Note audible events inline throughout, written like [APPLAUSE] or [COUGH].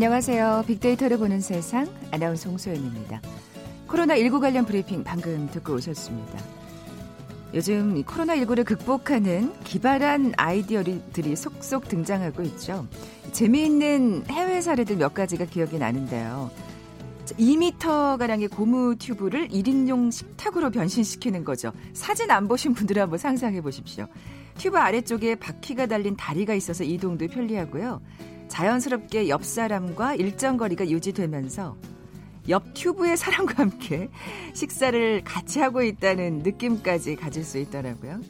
안녕하세요. 빅데이터를 보는 세상 아나운서 홍소연입니다. 코로나19 관련 브리핑 방금 듣고 오셨습니다. 요즘 코로나19를 극복하는 기발한 아이디어들이 속속 등장하고 있죠. 재미있는 해외 사례들 몇 가지가 기억이 나는데요. 2m가량의 고무 튜브를 1인용 식탁으로 변신시키는 거죠. 사진 안 보신 분들은 한번 상상해 보십시오. 튜브 아래쪽에 바퀴가 달린 다리가 있어서 이동도 편리하고요. 자연스럽게 옆 사람과 일정 거리가 유지되면서 옆 튜브의 사람과 함께 식사를 같이 하고 있다는 느낌까지 가질 수 있더라고요.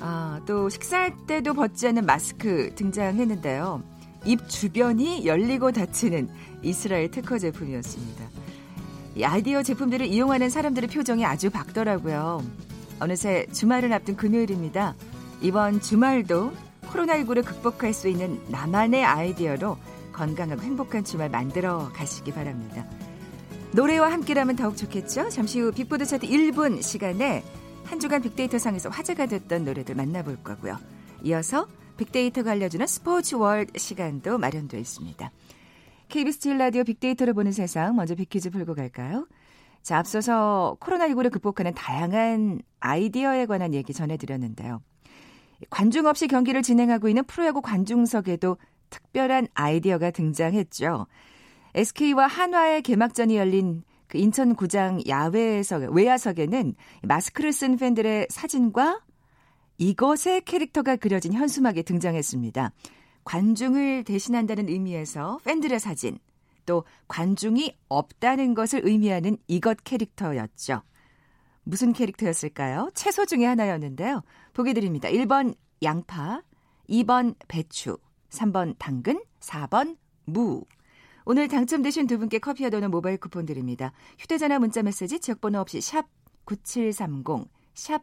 아, 또 식사할 때도 벗지 않는 마스크 등장했는데요. 입 주변이 열리고 닫히는 이스라엘 특허 제품이었습니다. 이 아이디어 제품들을 이용하는 사람들의 표정이 아주 밝더라고요. 어느새 주말을 앞둔 금요일입니다. 이번 주말도 코로나19를 극복할 수 있는 나만의 아이디어로 건강하고 행복한 주말 만들어 가시기 바랍니다. 노래와 함께라면 더욱 좋겠죠? 잠시 후 빅보드 차트 1분 시간에 한 주간 빅데이터 상에서 화제가 됐던 노래들 만나볼 거고요. 이어서 빅데이터가 알려주는 스포츠 월드 시간도 마련되어 있습니다. KBS 제1라디오 빅데이터를 보는 세상 먼저 빅퀴즈 풀고 갈까요? 자, 앞서서 코로나19를 극복하는 다양한 아이디어에 관한 얘기 전해드렸는데요. 관중 없이 경기를 진행하고 있는 프로야구 관중석에도 특별한 아이디어가 등장했죠. SK와 한화의 개막전이 열린 그 인천구장 야외석, 외야석에는 마스크를 쓴 팬들의 사진과 이것의 캐릭터가 그려진 현수막이 등장했습니다. 관중을 대신한다는 의미에서 팬들의 사진, 또 관중이 없다는 것을 의미하는 이것 캐릭터였죠. 무슨 캐릭터였을까요? 채소 중에 하나였는데요. 보기 드립니다. 1번 양파, 2번 배추, 3번 당근, 4번 무. 오늘 당첨되신 두 분께 커피와 도는 모바일 쿠폰 드립니다. 휴대전화 문자 메시지 지역번호 없이 샵 9730, 샵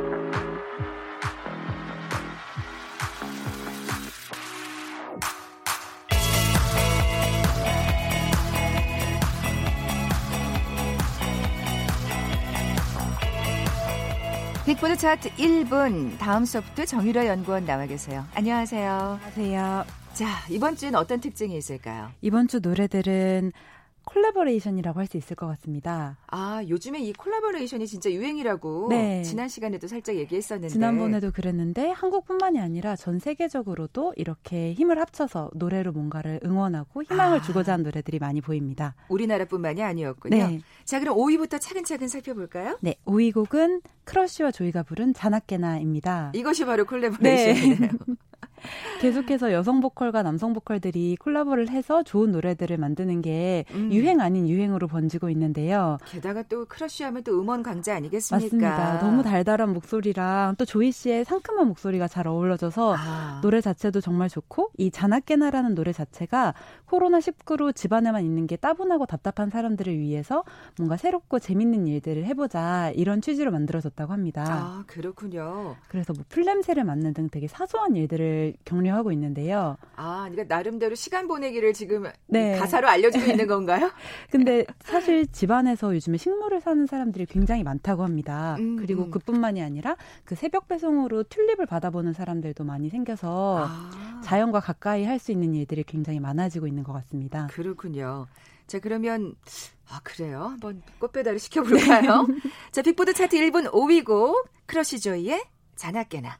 빅보드 차트 1분 다음 소프트 정유라 연구원 나와 계세요. 안녕하세요. 안녕하세요. 자, 이번 주는 어떤 특징이 있을까요? 이번 주 노래들은 콜라보레이션이라고 할 수 있을 것 같습니다. 아, 요즘에 이 콜라보레이션이 진짜 유행이라고 네. 지난 시간에도 살짝 얘기했었는데 지난번에도 그랬는데 한국뿐만이 아니라 전 세계적으로도 이렇게 힘을 합쳐서 노래로 뭔가를 응원하고 희망을 아. 주고자 하는 노래들이 많이 보입니다. 우리나라뿐만이 아니었군요. 네. 자, 그럼 5위부터 차근차근 살펴볼까요? 네, 5위 곡은 크러쉬와 조이가 부른 자나깨나입니다. 이것이 바로 콜라보레이션이네요. [LAUGHS] 네. [LAUGHS] 계속해서 여성 보컬과 남성 보컬들이 콜라보를 해서 좋은 노래들을 만드는 게 음. 유행 아닌 유행으로 번지고 있는데요. 게다가 또 크러쉬 하면 또 음원 강자 아니겠습니까? 맞습니다. 너무 달달한 목소리랑 또 조이 씨의 상큼한 목소리가 잘 어울러져서 아. 노래 자체도 정말 좋고 이 자나깨나라는 노래 자체가 코로나 19로 집안에만 있는 게 따분하고 답답한 사람들을 위해서 뭔가 새롭고 재밌는 일들을 해보자 이런 취지로 만들어졌다고 합니다. 아 그렇군요. 그래서 뭐 풀냄새를 맡는 등 되게 사소한 일들을 격려하고 있는데요. 아, 그러니까 나름대로 시간 보내기를 지금 네. 가사로 알려주고 있는 건가요? [LAUGHS] 근데 사실 집안에서 요즘에 식물을 사는 사람들이 굉장히 많다고 합니다. 음, 그리고 음. 그뿐만이 아니라 그 새벽 배송으로 튤립을 받아보는 사람들도 많이 생겨서 아. 자연과 가까이 할 수 있는 일들이 굉장히 많아지고 있는 것 같습니다. 그렇군요. 자, 그러면 아, 그래요? 한번 꽃배달을 시켜볼까요? [LAUGHS] 네. 자, 빅보드 차트 1분 5위고 크러쉬 조이의 자나깨나.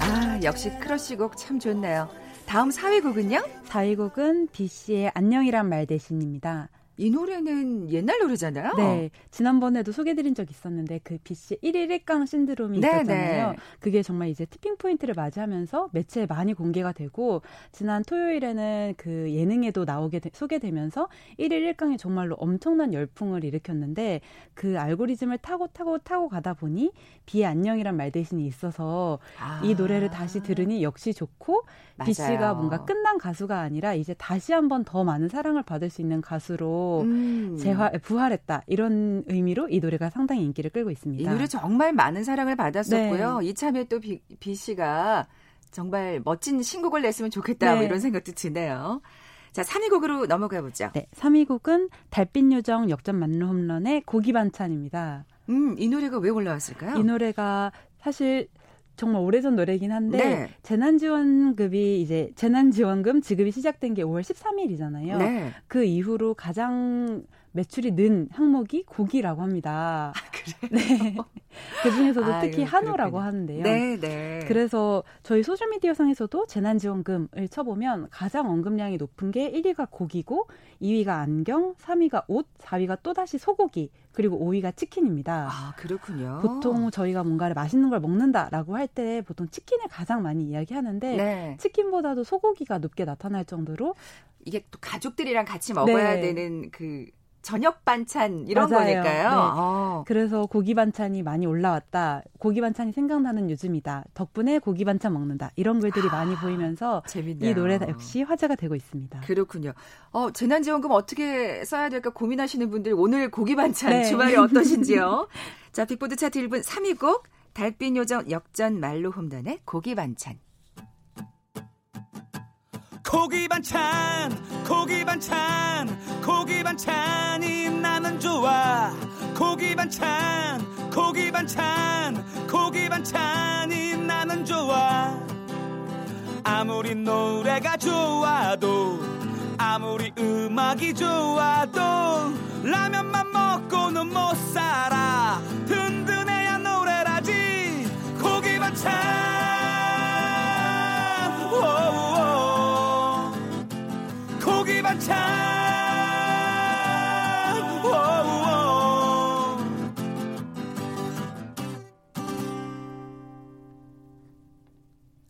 아, 역시 크러쉬곡 참 좋네요. 다음 4위 곡은요? 4위 곡은 B 씨의 안녕이란 말 대신입니다. 이 노래는 옛날 노래잖아요. 네. 지난번에도 소개드린 적 있었는데 그 BC 1일 1강 신드롬이 네, 있었잖아요. 네. 그게 정말 이제 티핑 포인트를 맞이하면서 매체에 많이 공개가 되고 지난 토요일에는 그 예능에도 나오게 되, 소개되면서 1일 1강이 정말로 엄청난 열풍을 일으켰는데 그 알고리즘을 타고 타고 타고 가다 보니 비의 안녕이란 말 대신이 있어서 아. 이 노래를 다시 들으니 역시 좋고 BC가 뭔가 끝난 가수가 아니라 이제 다시 한번 더 많은 사랑을 받을 수 있는 가수로 음. 재화 부활했다 이런 의미로 이 노래가 상당히 인기를 끌고 있습니다. 이 노래 정말 많은 사랑을 받았었고요. 네. 이참에 또 비, 비 씨가 정말 멋진 신곡을 냈으면 좋겠다 뭐 네. 뭐 이런 생각도 드네요. 자, 3위 곡으로 넘어가 보죠. 네, 3위 곡은 달빛 요정 역전 만루 홈런의 고기 반찬입니다. 음, 이 노래가 왜 올라왔을까요? 이 노래가 사실 정말 오래전 노래긴 한데 네. 재난지원급이 이제 재난지원금 지급이 시작된 게 5월 13일이잖아요. 네. 그 이후로 가장 매출이 는 항목이 고기라고 합니다. 아, 그래요? 네. [LAUGHS] 그 중에서도 아, 특히 한우라고 하는데요. 네, 네. 그래서 저희 소셜미디어 상에서도 재난지원금을 쳐보면 가장 언급량이 높은 게 1위가 고기고 2위가 안경, 3위가 옷, 4위가 또다시 소고기, 그리고 5위가 치킨입니다. 아, 그렇군요. 보통 저희가 뭔가를 맛있는 걸 먹는다라고 할 때 보통 치킨을 가장 많이 이야기하는데 네. 치킨보다도 소고기가 높게 나타날 정도로 이게 또 가족들이랑 같이 먹어야 네. 되는 그 저녁 반찬 이런 맞아요. 거니까요. 네. 어. 그래서 고기 반찬이 많이 올라왔다. 고기 반찬이 생각나는 요즘이다. 덕분에 고기 반찬 먹는다. 이런 글들이 아, 많이 보이면서 재밌네요. 이 노래 역시 화제가 되고 있습니다. 그렇군요. 어, 재난지원금 어떻게 써야 될까 고민하시는 분들 오늘 고기 반찬 네. 주말에 어떠신지요? [LAUGHS] 자, 빅보드 차트 1분 3위 곡 달빛 요정 역전 말로 홈런의 고기 반찬. 고기 반찬 고기 반찬 고기 반찬이 나는 좋아. 고기 반찬 고기 반찬 고기 반찬이 나는 좋아. 아무리 노래가 좋아도 아무리 음악이 좋아도 라면만 먹고는 못 살아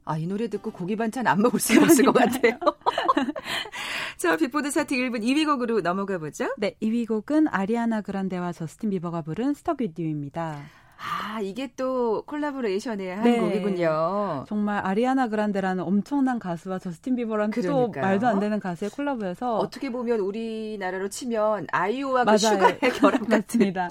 아, 이 노래 듣고 고기 반찬 안 먹을 수 없을 것 같아요. [LAUGHS] 자, 빅보드 차트 1분 2위 곡으로 넘어가 보죠. 네, 2위 곡은 아리아나 그란데와 저스틴 비버가 부른 Stuck with You입니다. 아, 이게 또 콜라보레이션의 한 네. 곡이군요. 정말 아리아나 그란데라는 엄청난 가수와 저스틴 비버랑 또 말도 안 되는 가수의 콜라보여서 어떻게 보면 우리나라로 치면 아이유와 그 [LAUGHS] 슈가의 결합 같습니다.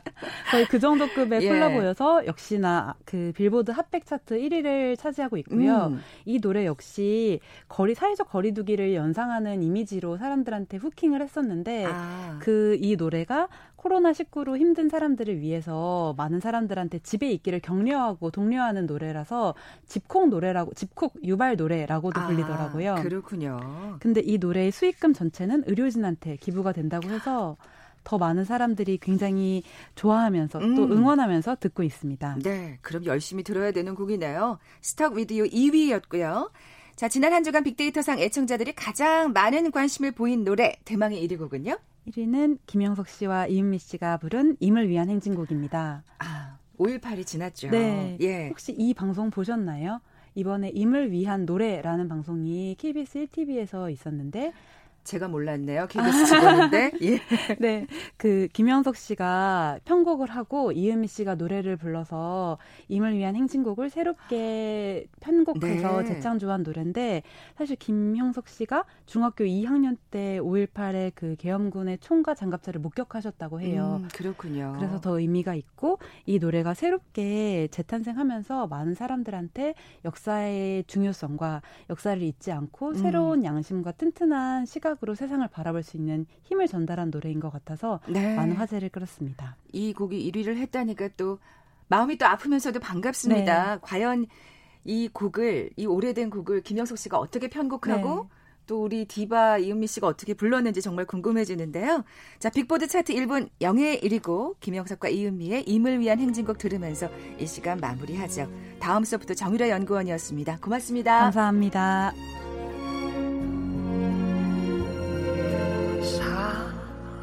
거의 그 정도 급의 [LAUGHS] 예. 콜라보여서 역시나 그 빌보드 핫백 차트 1위를 차지하고 있고요. 음. 이 노래 역시 거리 사회적 거리두기를 연상하는 이미지로 사람들한테 후킹을 했었는데 아. 그이 노래가 코로나19로 힘든 사람들을 위해서 많은 사람들한테 집에 있기를 격려하고 독려하는 노래라서 집콕 노래라고 집콕 유발 노래라고도 아, 불리더라고요. 그렇군요. 근데 이 노래의 수익금 전체는 의료진한테 기부가 된다고 해서 더 많은 사람들이 굉장히 좋아하면서 음. 또 응원하면서 듣고 있습니다. 네, 그럼 열심히 들어야 되는 곡이네요. 스톡 위디오 2위였고요. 자, 지난 한 주간 빅데이터상 애청자들이 가장 많은 관심을 보인 노래 대망의 1위 곡은요? 1위는 김영석 씨와 이은미 씨가 부른 임을 위한 행진곡입니다. 아, 5.18이 지났죠. 네. 예. 혹시 이 방송 보셨나요? 이번에 임을 위한 노래라는 방송이 KBS 1TV에서 있었는데 제가 몰랐네요. KBS 직원인데. [LAUGHS] 예. 네. 그 김영석 씨가 편곡을 하고 이은미 씨가 노래를 불러서 임을 위한 행진곡을 새롭게 편곡해서 네. 재창조한 노래인데 사실 김형석 씨가 중학교 2학년 때 5.18의 그 계엄군의 총과 장갑차를 목격하셨다고 해요. 음, 그렇군요. 그래서 더 의미가 있고 이 노래가 새롭게 재탄생하면서 많은 사람들한테 역사의 중요성과 역사를 잊지 않고 음. 새로운 양심과 튼튼한 시각 시각으로 세상을 바라볼 수 있는 힘을 전달한 노래인 것 같아서 네. 많은 화제를 끌었습니다. 이 곡이 1위를 했다니까 또 마음이 또 아프면서도 반갑습니다. 네. 과연 이 곡을 이 오래된 곡을 김영석 씨가 어떻게 편곡하고 네. 또 우리 디바 이은미 씨가 어떻게 불렀는지 정말 궁금해지는데요. 자, 빅보드 차트 1분 영예 1위고 김영석과 이은미의 임을 위한 행진곡 들으면서 이 시간 마무리하죠. 다음 수업부터 정유라 연구원이었습니다. 고맙습니다. 감사합니다.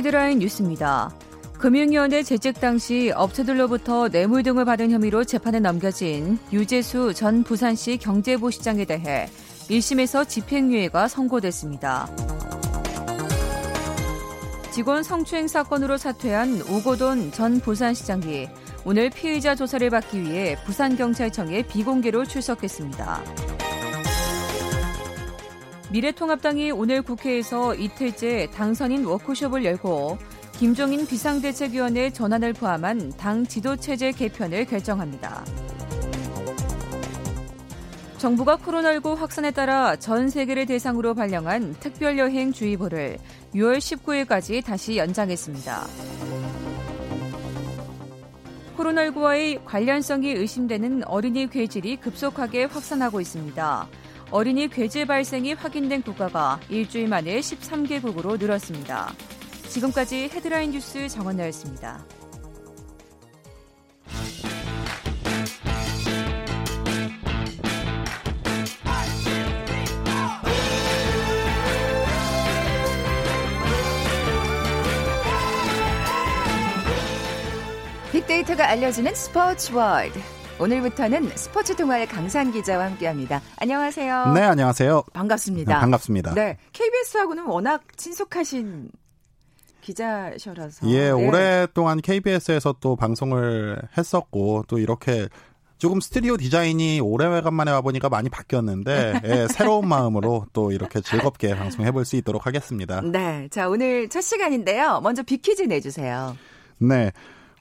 헤드라인 뉴스입니다. 금융위원회 재직 당시 업체들로부터 뇌물 등을 받은 혐의로 재판에 넘겨진 유재수 전 부산시 경제부시장에 대해 1심에서 집행유예가 선고됐습니다. 직원 성추행 사건으로 사퇴한 우고돈 전 부산시장이 오늘 피의자 조사를 받기 위해 부산경찰청에 비공개로 출석했습니다. 미래통합당이 오늘 국회에서 이틀째 당선인 워크숍을 열고 김종인 비상대책위원회 전환을 포함한 당 지도체제 개편을 결정합니다. 정부가 코로나19 확산에 따라 전 세계를 대상으로 발령한 특별여행주의보를 6월 19일까지 다시 연장했습니다. 코로나19와의 관련성이 의심되는 어린이 괴질이 급속하게 확산하고 있습니다. 어린이 괴질 발생이 확인된 국가가 일주일 만에 13개국으로 늘었습니다. 지금까지 헤드라인 뉴스 정원나였습니다. 빅데이터가 알려주는 스포츠 월드. 오늘부터는 스포츠 동아의 강산 기자와 함께합니다. 안녕하세요. 네, 안녕하세요. 반갑습니다. 네, 반갑습니다. 네, KBS하고는 워낙 친숙하신 기자셔라서. 예, 네. 오랫동안 KBS에서 또 방송을 했었고 또 이렇게 조금 스튜디오 디자인이 오래간만에 와보니까 많이 바뀌었는데 예, [LAUGHS] 새로운 마음으로 또 이렇게 즐겁게 방송해볼 수 있도록 하겠습니다. 네, 자 오늘 첫 시간인데요. 먼저 빅퀴즈 내주세요. 네,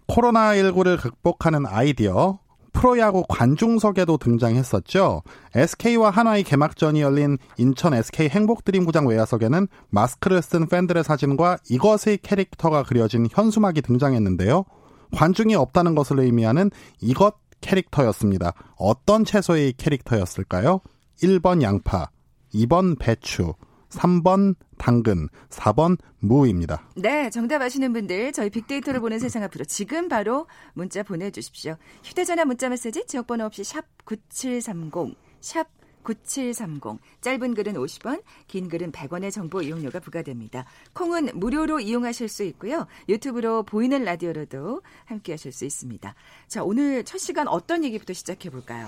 코로나19를 극복하는 아이디어 프로야구 관중석에도 등장했었죠. SK와 한화의 개막전이 열린 인천 SK 행복드림구장 외야석에는 마스크를 쓴 팬들의 사진과 이것의 캐릭터가 그려진 현수막이 등장했는데요. 관중이 없다는 것을 의미하는 이것 캐릭터였습니다. 어떤 채소의 캐릭터였을까요? 1번 양파, 2번 배추, 3번 당근, 4번 무입니다. 네, 정답 아시는 분들 저희 빅데이터를 보는 세상 앞으로 지금 바로 문자 보내주십시오. 휴대전화 문자 메시지 지역번호 없이 샵 9730, 샵 9730. 짧은 글은 50원, 긴 글은 100원의 정보 이용료가 부과됩니다. 콩은 무료로 이용하실 수 있고요. 유튜브로 보이는 라디오로도 함께 하실 수 있습니다. 자, 오늘 첫 시간 어떤 얘기부터 시작해 볼까요?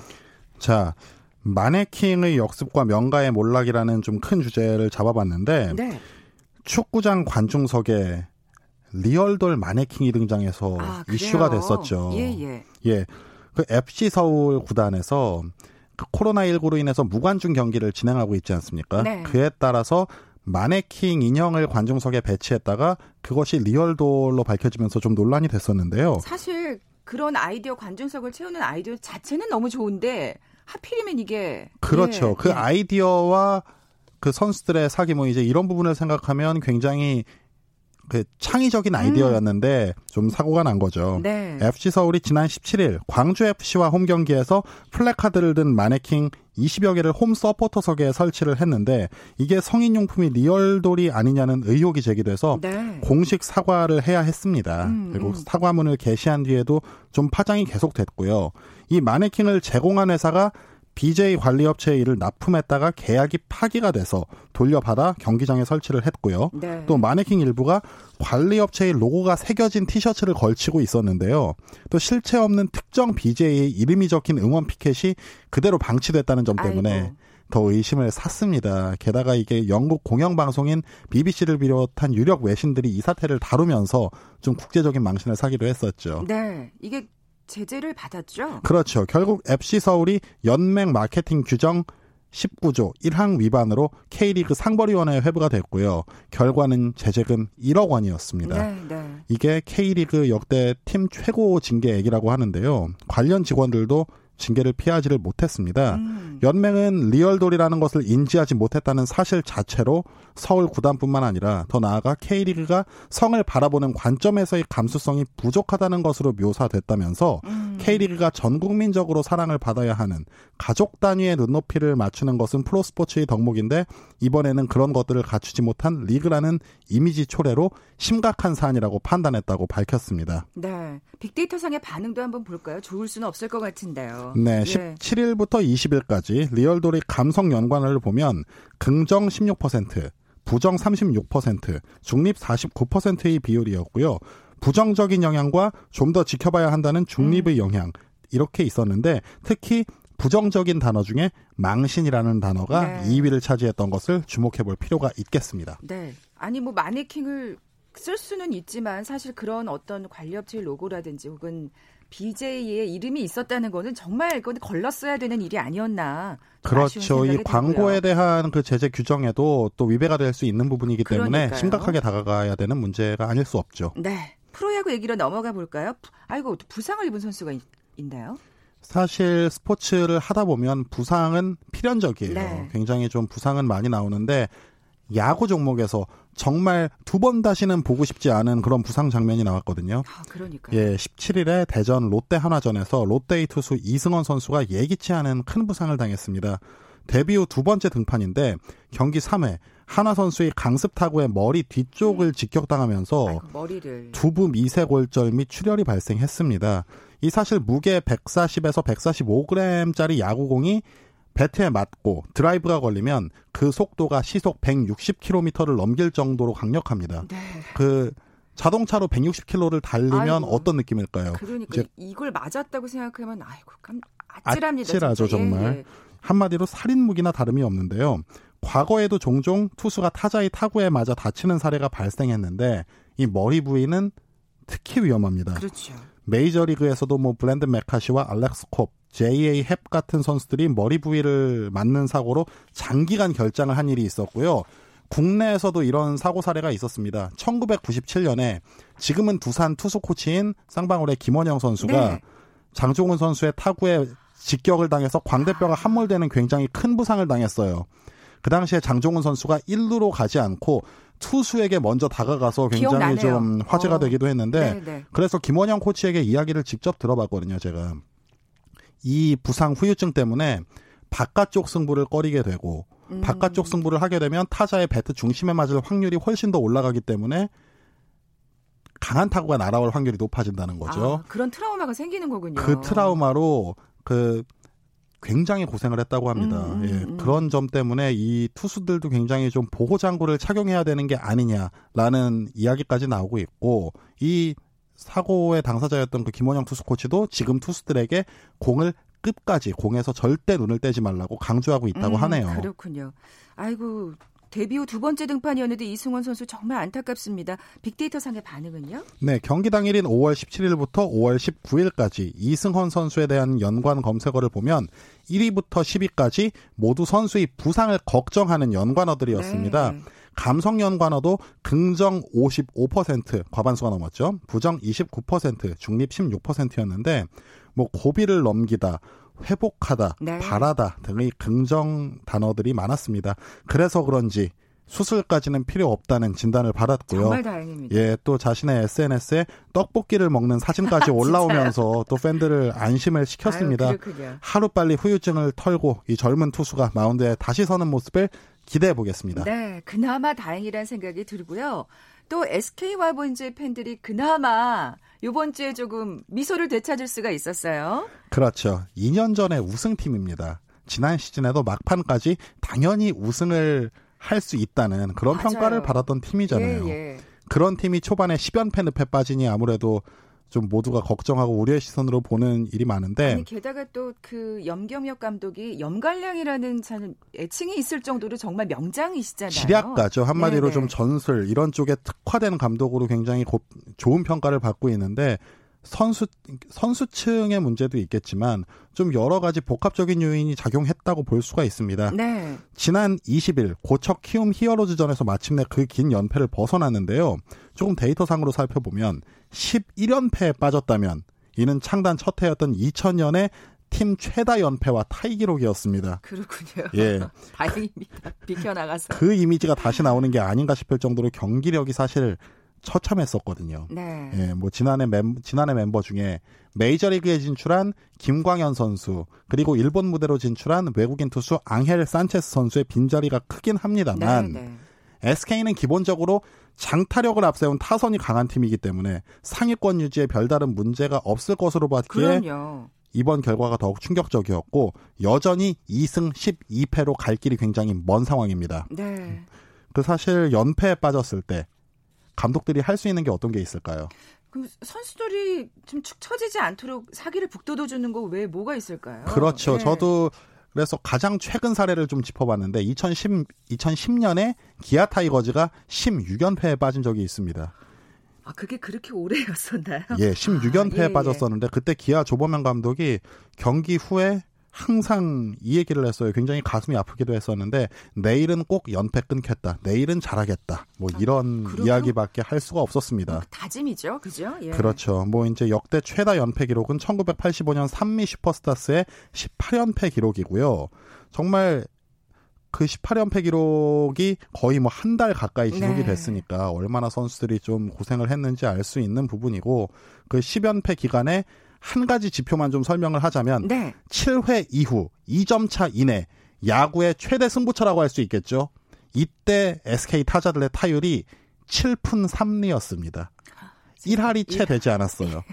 자, 마네킹의 역습과 명가의 몰락이라는 좀 큰 주제를 잡아봤는데 네. 축구장 관중석에 리얼돌 마네킹이 등장해서 아, 이슈가? 됐었죠. 예, 예. 예. 그 FC 서울 구단에서 그 코로나19로 인해서 무관중 경기를 진행하고 있지 않습니까? 네. 그에 따라서 마네킹 인형을 관중석에 배치했다가 그것이 리얼돌로 밝혀지면서 좀 논란이 됐었는데요. 사실 그런 아이디어 관중석을 채우는 아이디어 자체는 너무 좋은데 하필이면 이게 그렇죠. 예, 그 예. 아이디어와 그 선수들의 사기 뭐 이제 이런 부분을 생각하면 굉장히 그 창의적인 아이디어였는데 좀 사고가 난 거죠. 음. 네. FC 서울이 지난 17일 광주 FC와 홈 경기에서 플래카드를 든 마네킹 20여 개를 홈 서포터석에 설치를 했는데 이게 성인용품이 리얼돌이 아니냐는 의혹이 제기돼서 네. 공식 사과를 해야 했습니다. 음, 그리고 음. 사과문을 게시한 뒤에도 좀 파장이 계속됐고요. 이 마네킹을 제공한 회사가 BJ 관리업체의 일을 납품했다가 계약이 파기가 돼서 돌려받아 경기장에 설치를 했고요. 네. 또 마네킹 일부가 관리업체의 로고가 새겨진 티셔츠를 걸치고 있었는데요. 또 실체 없는 특정 BJ의 이름이 적힌 응원 피켓이 그대로 방치됐다는 점 때문에 아이고. 더 의심을 샀습니다. 게다가 이게 영국 공영방송인 BBC를 비롯한 유력 외신들이 이 사태를 다루면서 좀 국제적인 망신을 사기로 했었죠. 네. 이게 제재를 받았죠? 그렇죠. 결국 FC 서울이 연맹 마케팅 규정 19조 1항 위반으로 K리그 상벌위원회에 회부가 됐고요. 결과는 제재금 1억 원이었습니다. 네, 네. 이게 K리그 역대 팀 최고 징계액이라고 하는데요. 관련 직원들도 징계를 피하지를 못했습니다. 음. 연맹은 리얼돌이라는 것을 인지하지 못했다는 사실 자체로 서울 구단뿐만 아니라 더 나아가 K리그가 성을 바라보는 관점에서의 감수성이 부족하다는 것으로 묘사됐다면서 음. K리그가 전 국민적으로 사랑을 받아야 하는 가족 단위의 눈높이를 맞추는 것은 프로스포츠의 덕목인데 이번에는 그런 것들을 갖추지 못한 리그라는 이미지 초래로 심각한 사안이라고 판단했다고 밝혔습니다. 네. 빅데이터상의 반응도 한번 볼까요? 좋을 수는 없을 것 같은데요. 네, 예. 17일부터 20일까지 리얼돌이 감성 연관을 보면 긍정 16%, 부정 36%, 중립 49%의 비율이었고요. 부정적인 영향과 좀 더 지켜봐야 한다는 중립의 영향 이렇게 있었는데 특히 부정적인 단어 중에 망신이라는 단어가 네. 2위를 차지했던 것을 주목해 볼 필요가 있겠습니다. 네. 아니 뭐 마네킹을 쓸 수는 있지만 사실 그런 어떤 관리업체의 로고라든지 혹은 BJ의 이름이 있었다는 거는 정말 그건 걸렀어야 되는 일이 아니었나. 그렇죠. 이 광고에. 대한 그 제재 규정에도 또 위배가 될 수 있는 부분이기 때문에 그러니까요. 심각하게 다가가야 되는 문제가 아닐 수 없죠. 네. 프로야구 얘기로 넘어가 볼까요? 부- 아이고 부상을 입은 선수가 있, 있나요? 사실 스포츠를 하다 보면 부상은 필연적이에요. 네. 굉장히 좀 부상은 많이 나오는데 야구 종목에서 정말 두 번 다시는 보고 싶지 않은 그런 부상 장면이 나왔거든요. 아, 그러니까요. 예, 17일에 대전 롯데 한화전에서 롯데의 투수 이승원 선수가 예기치 않은 큰 부상을 당했습니다. 데뷔 후 두 번째 등판인데 경기 3회 한화 선수의 강습 타구에 머리 뒤쪽을 직격당하면서 아이고, 머리를. 두부 미세 골절 및 출혈이 발생했습니다. 이 사실 무게 140에서 145g짜리 야구공이 배트에 맞고 드라이브가 걸리면 그 속도가 시속 160km를 넘길 정도로 강력합니다. 네. 그 자동차로 160km를 달리면 아이고. 어떤 느낌일까요? 그러니까 이제 이걸 맞았다고 생각하면 아이고 깜 아찔합니다. 아찔하죠, 진짜. 예, 정말. 예. 한마디로 살인무기나 다름이 없는데요. 과거에도 종종 투수가 타자의 타구에 맞아 다치는 사례가 발생했는데 이 머리 부위는 특히 위험합니다. 그렇죠. 메이저리그에서도 뭐 블랜드 메카시와 알렉스 콥, J.A. 헵 같은 선수들이 머리 부위를 맞는 사고로 장기간 결장을 한 일이 있었고요. 국내에서도 이런 사고 사례가 있었습니다. 1997년에 지금은 두산 투수 코치인 쌍방울의 김원영 선수가 네. 장종훈 선수의 타구에 직격을 당해서 광대뼈가 함몰되는 굉장히 큰 부상을 당했어요. 그 당시에 장종훈 선수가 1루로 가지 않고 투수에게 먼저 다가가서 굉장히 기억나네요. 좀 화제가 어. 되기도 했는데 네, 네. 그래서 김원영 코치에게 이야기를 직접 들어봤거든요, 제가. 이 부상 후유증 때문에 바깥쪽 승부를 꺼리게 되고 음. 바깥쪽 승부를 하게 되면 타자의 배트 중심에 맞을 확률이 훨씬 더 올라가기 때문에 강한 타구가 날아올 확률이 높아진다는 거죠. 아, 그런 트라우마가 생기는 거군요. 그 트라우마로 그 굉장히 고생을 했다고 합니다. 음, 음, 예, 음. 그런 점 때문에 이 투수들도 굉장히 좀 보호 장구를 착용해야 되는 게 아니냐라는 이야기까지 나오고 있고 이 사고의 당사자였던 그 김원영 투수 코치도 지금 투수들에게 공을 끝까지 공에서 절대 눈을 떼지 말라고 강조하고 있다고 음, 하네요. 그렇군요. 아이고 데뷔 후 두 번째 등판이었는데 이승원 선수 정말 안타깝습니다. 빅데이터 상의 반응은요? 네, 경기 당일인 5월 17일부터 5월 19일까지 이승헌 선수에 대한 연관 검색어를 보면 1위부터 10위까지 모두 선수의 부상을 걱정하는 연관어들이었습니다. 네. 감성 연관어도 긍정 55% 과반수가 넘었죠. 부정 29%, 중립 16%였는데 뭐 고비를 넘기다, 회복하다, 네. 바라다 등의 긍정 단어들이 많았습니다. 그래서 그런지 수술까지는 필요 없다는 진단을 받았고요. 정말 다행입니다. 예, 또 자신의 SNS에 떡볶이를 먹는 사진까지 [LAUGHS] 올라오면서 또 팬들을 안심을 시켰습니다. 그렇군요. 하루 빨리 후유증을 털고 이 젊은 투수가 마운드에 다시 서는 모습을 기대해 보겠습니다. 네, 그나마 다행이라는 생각이 들고요. 또 SK 와본즈 팬들이 그나마 이번 주에 조금 미소를 되찾을 수가 있었어요. 그렇죠. 2년 전에 우승팀입니다. 지난 시즌에도 막판까지 당연히 우승을 할 수 있다는 그런 맞아요. 평가를 받았던 팀이잖아요. 예, 예. 그런 팀이 초반에 10연패 늪에 빠지니 아무래도 좀 모두가 걱정하고 우려의 시선으로 보는 일이 많은데 아니 게다가 또 그 염경엽 감독이 염갈량이라는 참 애칭이 있을 정도로 정말 명장이시잖아요. 지략가죠. 한마디로 네네. 좀 전술 이런 쪽에 특화된 감독으로 굉장히 고- 좋은 평가를 받고 있는데 선수 선수층의 문제도 있겠지만 좀 여러 가지 복합적인 요인이 작용했다고 볼 수가 있습니다. 네. 지난 20일 고척 키움 히어로즈전에서 마침내 그 긴 연패를 벗어났는데요. 조금 데이터상으로 살펴보면 11연패에 빠졌다면 이는 창단 첫 해였던 2000년에 팀 최다 연패와 타이 기록이었습니다. 그렇군요. 예. [LAUGHS] 다행입니다. 비켜나가서. 그 이미지가 다시 나오는 게 아닌가 싶을 정도로 경기력이 사실 처참했었거든요. 네. 예, 뭐 지난해 멤 지난해 멤버 중에 메이저리그에 진출한 김광현 선수 그리고 일본 무대로 진출한 외국인 투수 앙헬 산체스 선수의 빈자리가 크긴 합니다만 네, 네. SK는 기본적으로 장타력을 앞세운 타선이 강한 팀이기 때문에 상위권 유지에 별다른 문제가 없을 것으로 봤기에 그럼요. 이번 결과가 더욱 충격적이었고 여전히 2승 12패로 갈 길이 굉장히 먼 상황입니다. 네. 그 사실 연패에 빠졌을 때 감독들이 할 수 있는 게 어떤 게 있을까요? 그럼 선수들이 좀 축 처지지 않도록 사기를 북돋워 주는 거 외에 뭐가 있을까요? 그렇죠. 네. 저도 그래서 가장 최근 사례를 좀 짚어봤는데 2010 2010년에 기아 타이거즈가 16연패에 빠진 적이 있습니다. 아 그게 그렇게 오래였었나요? 예, 16연패에 아, 예, 예. 빠졌었는데 그때 기아 조범현 감독이 경기 후에 항상 이 얘기를 했어요. 굉장히 가슴이 아프기도 했었는데 내일은 꼭 연패 끊겠다. 내일은 잘하겠다. 뭐 이런 아. 이야기밖에 할 수가 없었습니다. 그 다짐이죠, 그죠? 예. 그렇죠. 뭐 이제 역대 최다 연패 기록은 1985년 산미 슈퍼스타스의 18연패 기록이고요. 정말 그 18연패 기록이 거의 뭐 한 달 가까이 지속이 네. 됐으니까 얼마나 선수들이 좀 고생을 했는지 알 수 있는 부분이고 그 10연패 기간에 한 가지 지표만 좀 설명을 하자면 네. 7회 이후 2점 차 이내 야구의 최대 승부처라고 할 수 있겠죠. 이때 SK 타자들의 타율이 7푼 3리였습니다. 1할이 채 되지 않았어요.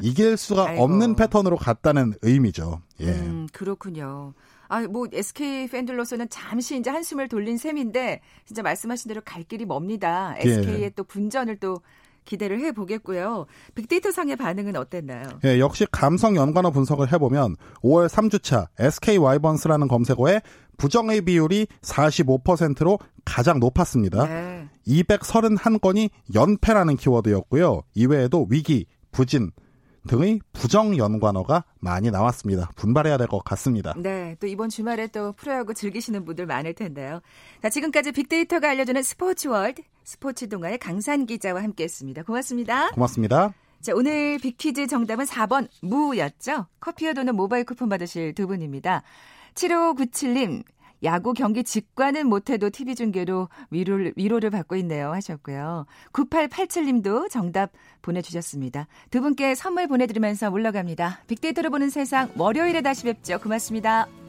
이길 수가 아이고. 없는 패턴으로 갔다는 의미죠. 예. 음, 그렇군요. 아, 뭐 SK 팬들로서는 잠시 이제 한숨을 돌린 셈인데 진짜 말씀하신 대로 갈 길이 멉니다. 예. SK의 또 분전을 또 기대를 해 보겠고요. 빅데이터 상의 반응은 어땠나요? 예, 역시 감성 연관어 분석을 해보면 5월 3주차 SK 와이번스라는 검색어에 부정의 비율이 45%로 가장 높았습니다. 네. 231건이 연패라는 키워드였고요. 이외에도 위기, 부진 등의 부정 연관어가 많이 나왔습니다. 분발해야 될 것 같습니다. 네, 또 이번 주말에 또 프로야구 즐기시는 분들 많을 텐데요. 자, 지금까지 빅데이터가 알려주는 스포츠 월드 스포츠 동아의 강산 기자와 함께했습니다. 고맙습니다. 고맙습니다. 자, 오늘 빅퀴즈 정답은 4번 무였죠? 커피와 도넛 모바일 쿠폰 받으실 두 분입니다. 7597님, 야구 경기 직관은 못해도 TV 중계로 위로를, 위로를 받고 있네요 하셨고요. 9887님도 정답 보내주셨습니다. 두 분께 선물 보내드리면서 물러갑니다. 빅데이터로 보는 세상 월요일에 다시 뵙죠. 고맙습니다.